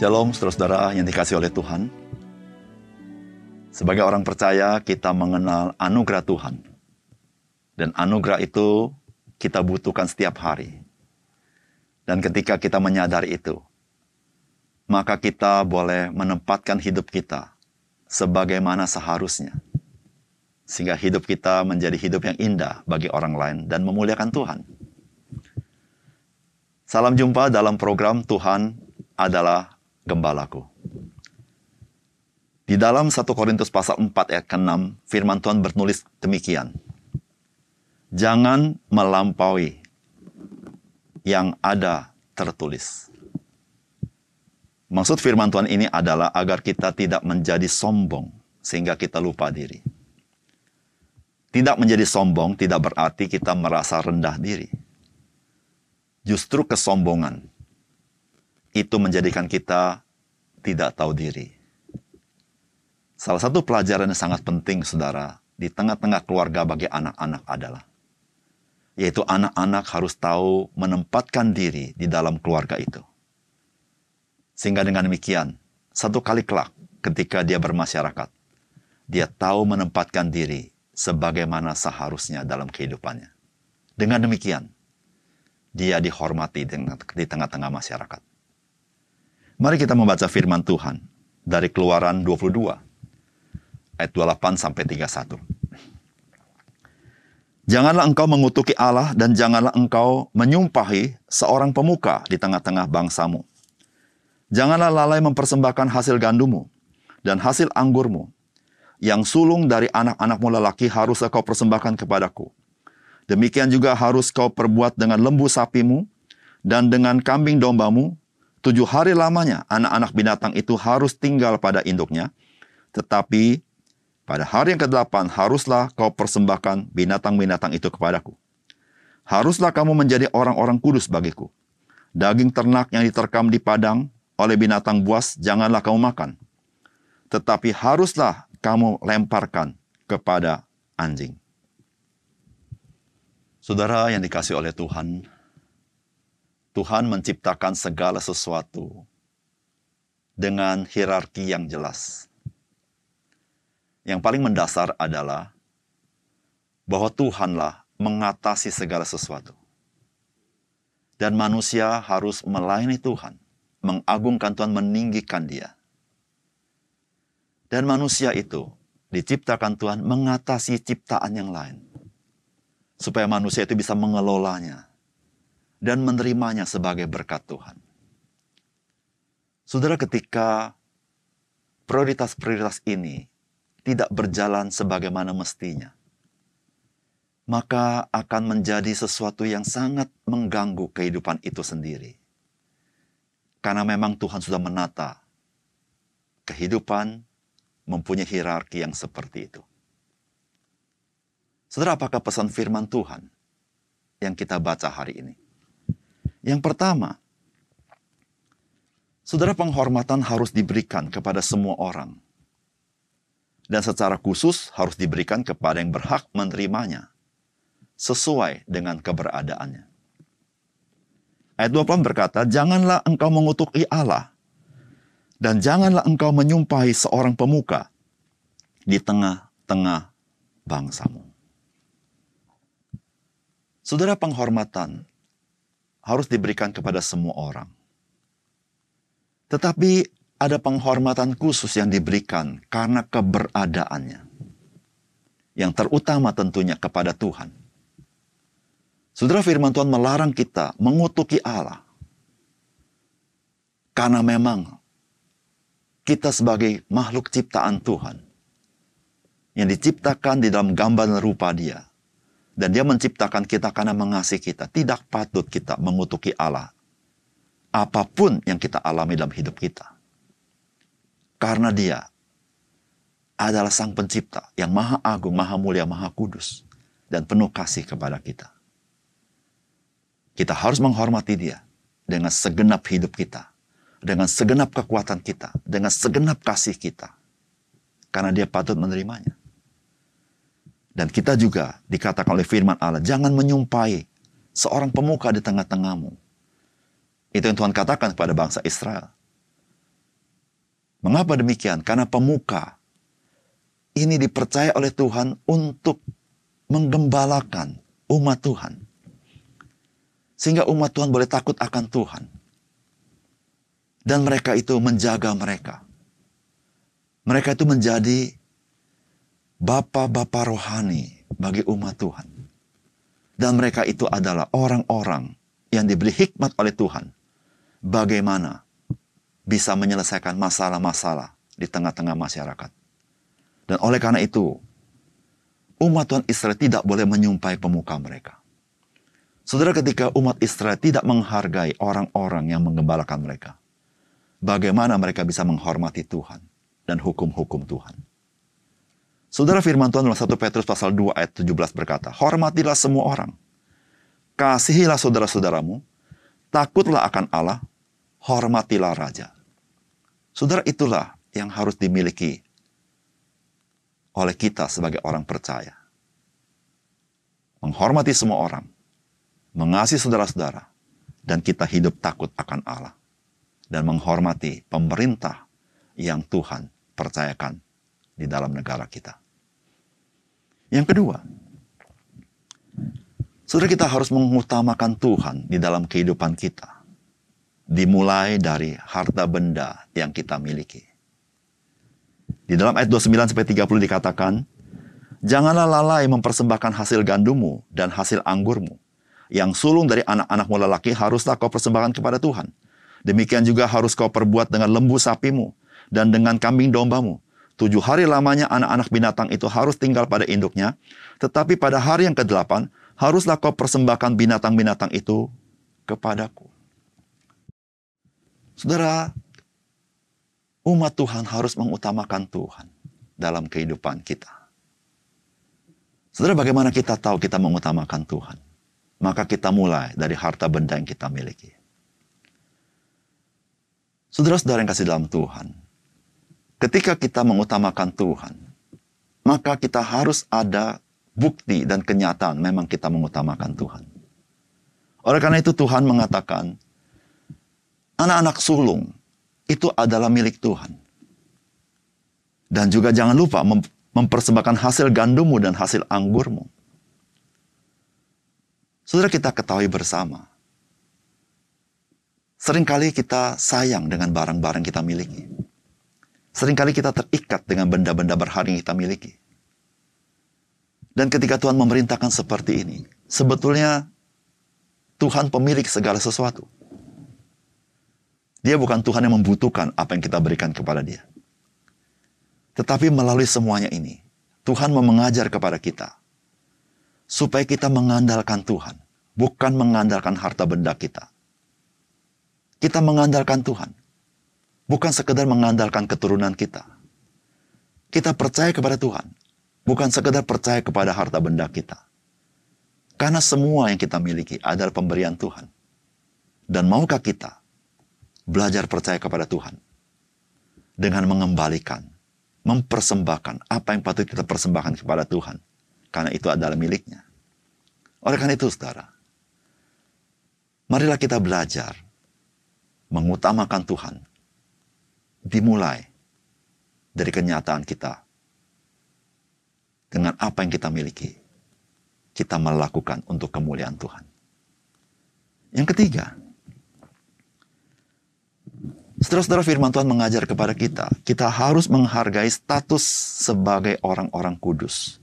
Shalom saudara-saudara yang dikasih oleh Tuhan. Sebagai orang percaya, kita mengenal anugerah Tuhan. Dan anugerah itu kita butuhkan setiap hari. Dan ketika kita menyadari itu, maka kita boleh menempatkan hidup kita sebagaimana seharusnya. Sehingga hidup kita menjadi hidup yang indah bagi orang lain dan memuliakan Tuhan. Salam jumpa dalam program Tuhan adalah gembalaku. Di dalam 1 Korintus pasal 4 ayat ke-6, firman Tuhan bernulis demikian. Jangan melampaui yang ada tertulis. Maksud firman Tuhan ini adalah agar kita tidak menjadi sombong sehingga kita lupa diri. Tidak menjadi sombong tidak berarti kita merasa rendah diri. Justru kesombongan itu menjadikan kita tidak tahu diri. Salah satu pelajaran yang sangat penting, saudara, di tengah-tengah keluarga bagi anak-anak adalah yaitu anak-anak harus tahu menempatkan diri di dalam keluarga itu. Sehingga dengan demikian, satu kali kelak ketika dia bermasyarakat, dia tahu menempatkan diri sebagaimana seharusnya dalam kehidupannya. Dengan demikian, dia dihormati di tengah-tengah masyarakat. Mari kita membaca firman Tuhan dari Keluaran 22 ayat 28 sampai 31. Janganlah engkau mengutuki Allah dan janganlah engkau menyumpahi seorang pemuka di tengah-tengah bangsamu. Janganlah lalai mempersembahkan hasil gandumu dan hasil anggurmu. Yang sulung dari anak-anakmu lelaki harus kau persembahkan kepadaku. Demikian juga harus kau perbuat dengan lembu sapimu dan dengan kambing dombamu Tujuh hari lamanya anak-anak binatang itu harus tinggal pada induknya, tetapi pada hari yang ke-8 haruslah kau persembahkan binatang-binatang itu kepadaku. Haruslah kamu menjadi orang-orang kudus bagiku. Daging ternak yang diterkam di padang oleh binatang buas janganlah kamu makan. Tetapi haruslah kamu lemparkan kepada anjing. Saudara yang dikasih oleh Tuhan, Tuhan menciptakan segala sesuatu dengan hierarki yang jelas. Yang paling mendasar adalah bahwa Tuhanlah mengatasi segala sesuatu. Dan manusia harus melayani Tuhan, mengagungkan Tuhan, meninggikan dia. Dan manusia itu diciptakan Tuhan mengatasi ciptaan yang lain. Supaya manusia itu bisa mengelolanya dan menerimanya sebagai berkat Tuhan. Saudara, ketika prioritas-prioritas ini tidak berjalan sebagaimana mestinya, maka akan menjadi sesuatu yang sangat mengganggu kehidupan itu sendiri. Karena memang Tuhan sudah menata kehidupan mempunyai hierarki yang seperti itu. Saudara, apakah pesan firman Tuhan yang kita baca hari ini? Yang pertama, saudara penghormatan harus diberikan kepada semua orang. Dan secara khusus harus diberikan kepada yang berhak menerimanya. Sesuai dengan keberadaannya. Ayat 20 berkata, Janganlah engkau mengutuki Allah. Dan janganlah engkau menyumpahi seorang pemuka di tengah-tengah bangsamu. Saudara penghormatan harus diberikan kepada semua orang. Tetapi ada penghormatan khusus yang diberikan karena keberadaannya. Yang terutama tentunya kepada Tuhan. Saudara firman Tuhan melarang kita mengutuki Allah. Karena memang kita sebagai makhluk ciptaan Tuhan yang diciptakan di dalam gambar rupa Dia dan dia menciptakan kita karena mengasihi kita. Tidak patut kita mengutuki Allah. Apa pun yang kita alami dalam hidup kita. Karena dia adalah sang pencipta yang maha agung, maha mulia, maha kudus. Dan penuh kasih kepada kita. Kita harus menghormati dia dengan segenap hidup kita. Dengan segenap kekuatan kita. Dengan segenap kasih kita. Karena dia patut menerimanya. Dan kita juga dikatakan oleh firman Allah, jangan menyumpai seorang pemuka di tengah-tengahmu. Itu yang Tuhan katakan kepada bangsa Israel. Mengapa demikian? Karena pemuka ini dipercaya oleh Tuhan untuk menggembalakan umat Tuhan. Sehingga umat Tuhan boleh takut akan Tuhan. Dan mereka itu menjaga mereka. Mereka itu menjadi bapak-bapak rohani bagi umat Tuhan. Dan mereka itu adalah orang-orang yang diberi hikmat oleh Tuhan. Bagaimana bisa menyelesaikan masalah-masalah di tengah-tengah masyarakat. Dan oleh karena itu, umat Tuhan Israel tidak boleh menyumpai pemuka mereka. Saudara, ketika umat Israel tidak menghargai orang-orang yang menggembalakan mereka, bagaimana mereka bisa menghormati Tuhan dan hukum-hukum Tuhan? Saudara firman Tuhan dalam 1 Petrus pasal 2 ayat 17 berkata, Hormatilah semua orang, kasihilah saudara-saudaramu, takutlah akan Allah, hormatilah Raja. Saudara, itulah yang harus dimiliki oleh kita sebagai orang percaya. Menghormati semua orang, mengasihi saudara-saudara, dan kita hidup takut akan Allah. Dan menghormati pemerintah yang Tuhan percayakan di dalam negara kita. Yang kedua, saudara kita harus mengutamakan Tuhan di dalam kehidupan kita. Dimulai dari harta benda yang kita miliki. Di dalam ayat 29 sampai 30 dikatakan, Janganlah lalai mempersembahkan hasil gandummu dan hasil anggurmu. Yang sulung dari anak-anakmu lelaki haruslah kau persembahkan kepada Tuhan. Demikian juga harus kau perbuat dengan lembu sapimu dan dengan kambing dombamu. Tujuh hari lamanya anak-anak binatang itu harus tinggal pada induknya, tetapi pada hari yang ke-8 haruslah kau persembahkan binatang-binatang itu kepadaku. Saudara, umat Tuhan harus mengutamakan Tuhan dalam kehidupan kita. Saudara, bagaimana kita tahu kita mengutamakan Tuhan? Maka kita mulai dari harta benda yang kita miliki. Saudara-saudara yang kasih dalam Tuhan, ketika kita mengutamakan Tuhan, maka kita harus ada bukti dan kenyataan memang kita mengutamakan Tuhan. Oleh karena itu Tuhan mengatakan, anak-anak sulung itu adalah milik Tuhan. Dan juga jangan lupa mem mempersembahkan hasil gandummu dan hasil anggurmu. Saudara kita ketahui bersama, sering kali kita sayang dengan barang-barang kita miliki. Seringkali kita terikat dengan benda-benda berharga yang kita miliki. Dan ketika Tuhan memerintahkan seperti ini, sebetulnya Tuhan pemilik segala sesuatu. Dia bukan Tuhan yang membutuhkan apa yang kita berikan kepada dia. Tetapi melalui semuanya ini, Tuhan mau mengajar kepada kita supaya kita mengandalkan Tuhan, bukan mengandalkan harta benda kita. Kita mengandalkan Tuhan, bukan sekedar mengandalkan keturunan kita. Kita percaya kepada Tuhan, bukan sekedar percaya kepada harta benda kita. Karena semua yang kita miliki adalah pemberian Tuhan. Dan maukah kita belajar percaya kepada Tuhan dengan mengembalikan, mempersembahkan apa yang patut kita persembahkan kepada Tuhan, karena itu adalah miliknya. Oleh karena itu, saudara, marilah kita belajar mengutamakan Tuhan, dimulai dari kenyataan kita dengan apa yang kita miliki, kita melakukan untuk kemuliaan Tuhan. Yang ketiga, Saudara-saudara firman Tuhan mengajar kepada kita, kita harus menghargai status sebagai orang-orang kudus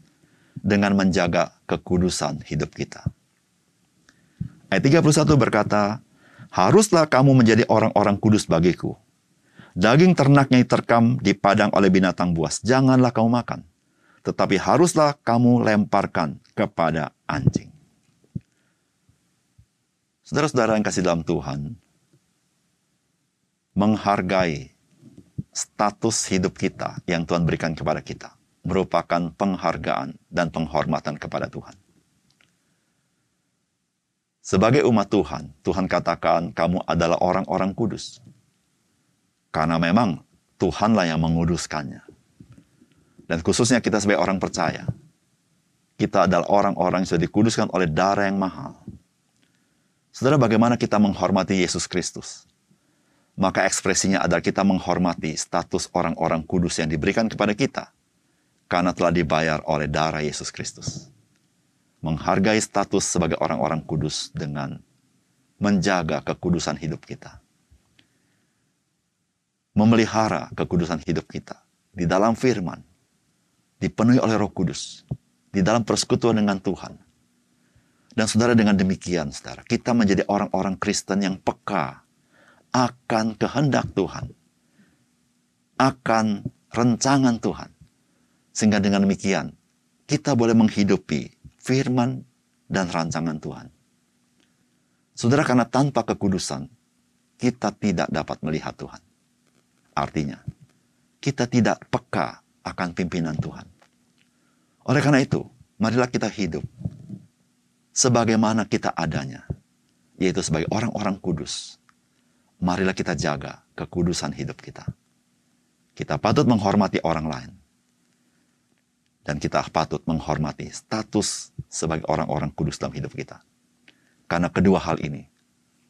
dengan menjaga kekudusan hidup kita. Ayat 31 berkata, Haruslah kamu menjadi orang-orang kudus bagiku. Daging ternaknya terkam di padang oleh binatang buas, janganlah kamu makan. Tetapi haruslah kamu lemparkan kepada anjing. Saudara-saudara yang kasih dalam Tuhan, menghargai status hidup kita yang Tuhan berikan kepada kita merupakan penghargaan dan penghormatan kepada Tuhan. Sebagai umat Tuhan, Tuhan katakan kamu adalah orang-orang kudus. Karena memang Tuhanlah yang menguduskannya. Dan khususnya kita sebagai orang percaya, kita adalah orang-orang yang sudah dikuduskan oleh darah yang mahal. Saudara, bagaimana kita menghormati Yesus Kristus? maka ekspresinya adalah kita menghormati status orang-orang kudus yang diberikan kepada kita karena telah dibayar oleh darah Yesus Kristus. Menghargai status sebagai orang-orang kudus dengan menjaga kekudusan hidup kita. Memelihara kekudusan hidup kita di dalam firman, dipenuhi oleh roh kudus, di dalam persekutuan dengan Tuhan. Dan saudara dengan demikian, saudara, kita menjadi orang-orang Kristen yang peka akan kehendak Tuhan, akan rencangan Tuhan. Sehingga dengan demikian, kita boleh menghidupi firman dan rancangan Tuhan. Saudara, karena tanpa kekudusan, kita tidak dapat melihat Tuhan. Artinya, kita tidak peka akan pimpinan Tuhan. Oleh karena itu, marilah kita hidup sebagaimana kita adanya, yaitu sebagai orang-orang kudus marilah kita jaga kekudusan hidup kita. Kita patut menghormati orang lain. Dan kita patut menghormati status sebagai orang-orang kudus dalam hidup kita. Karena kedua hal ini,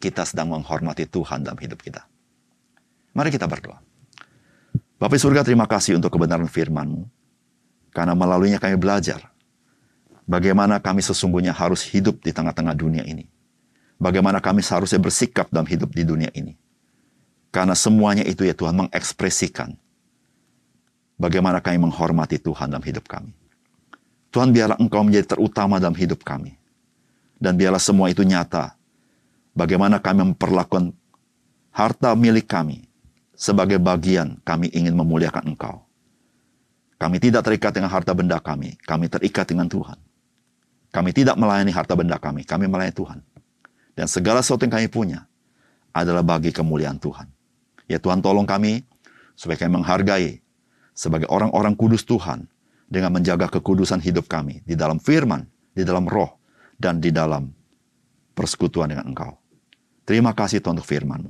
kita sedang menghormati Tuhan dalam hidup kita. Mari kita berdoa. Bapak surga terima kasih untuk kebenaran firman-Mu. Karena melaluinya kami belajar bagaimana kami sesungguhnya harus hidup di tengah-tengah dunia ini bagaimana kami seharusnya bersikap dalam hidup di dunia ini. Karena semuanya itu ya Tuhan mengekspresikan bagaimana kami menghormati Tuhan dalam hidup kami. Tuhan biarlah Engkau menjadi terutama dalam hidup kami. Dan biarlah semua itu nyata. Bagaimana kami memperlakukan harta milik kami sebagai bagian kami ingin memuliakan Engkau. Kami tidak terikat dengan harta benda kami, kami terikat dengan Tuhan. Kami tidak melayani harta benda kami, kami melayani Tuhan. Dan segala sesuatu yang kami punya adalah bagi kemuliaan Tuhan. Ya Tuhan tolong kami supaya kami menghargai sebagai orang-orang kudus Tuhan dengan menjaga kekudusan hidup kami di dalam firman, di dalam roh, dan di dalam persekutuan dengan Engkau. Terima kasih Tuhan untuk firman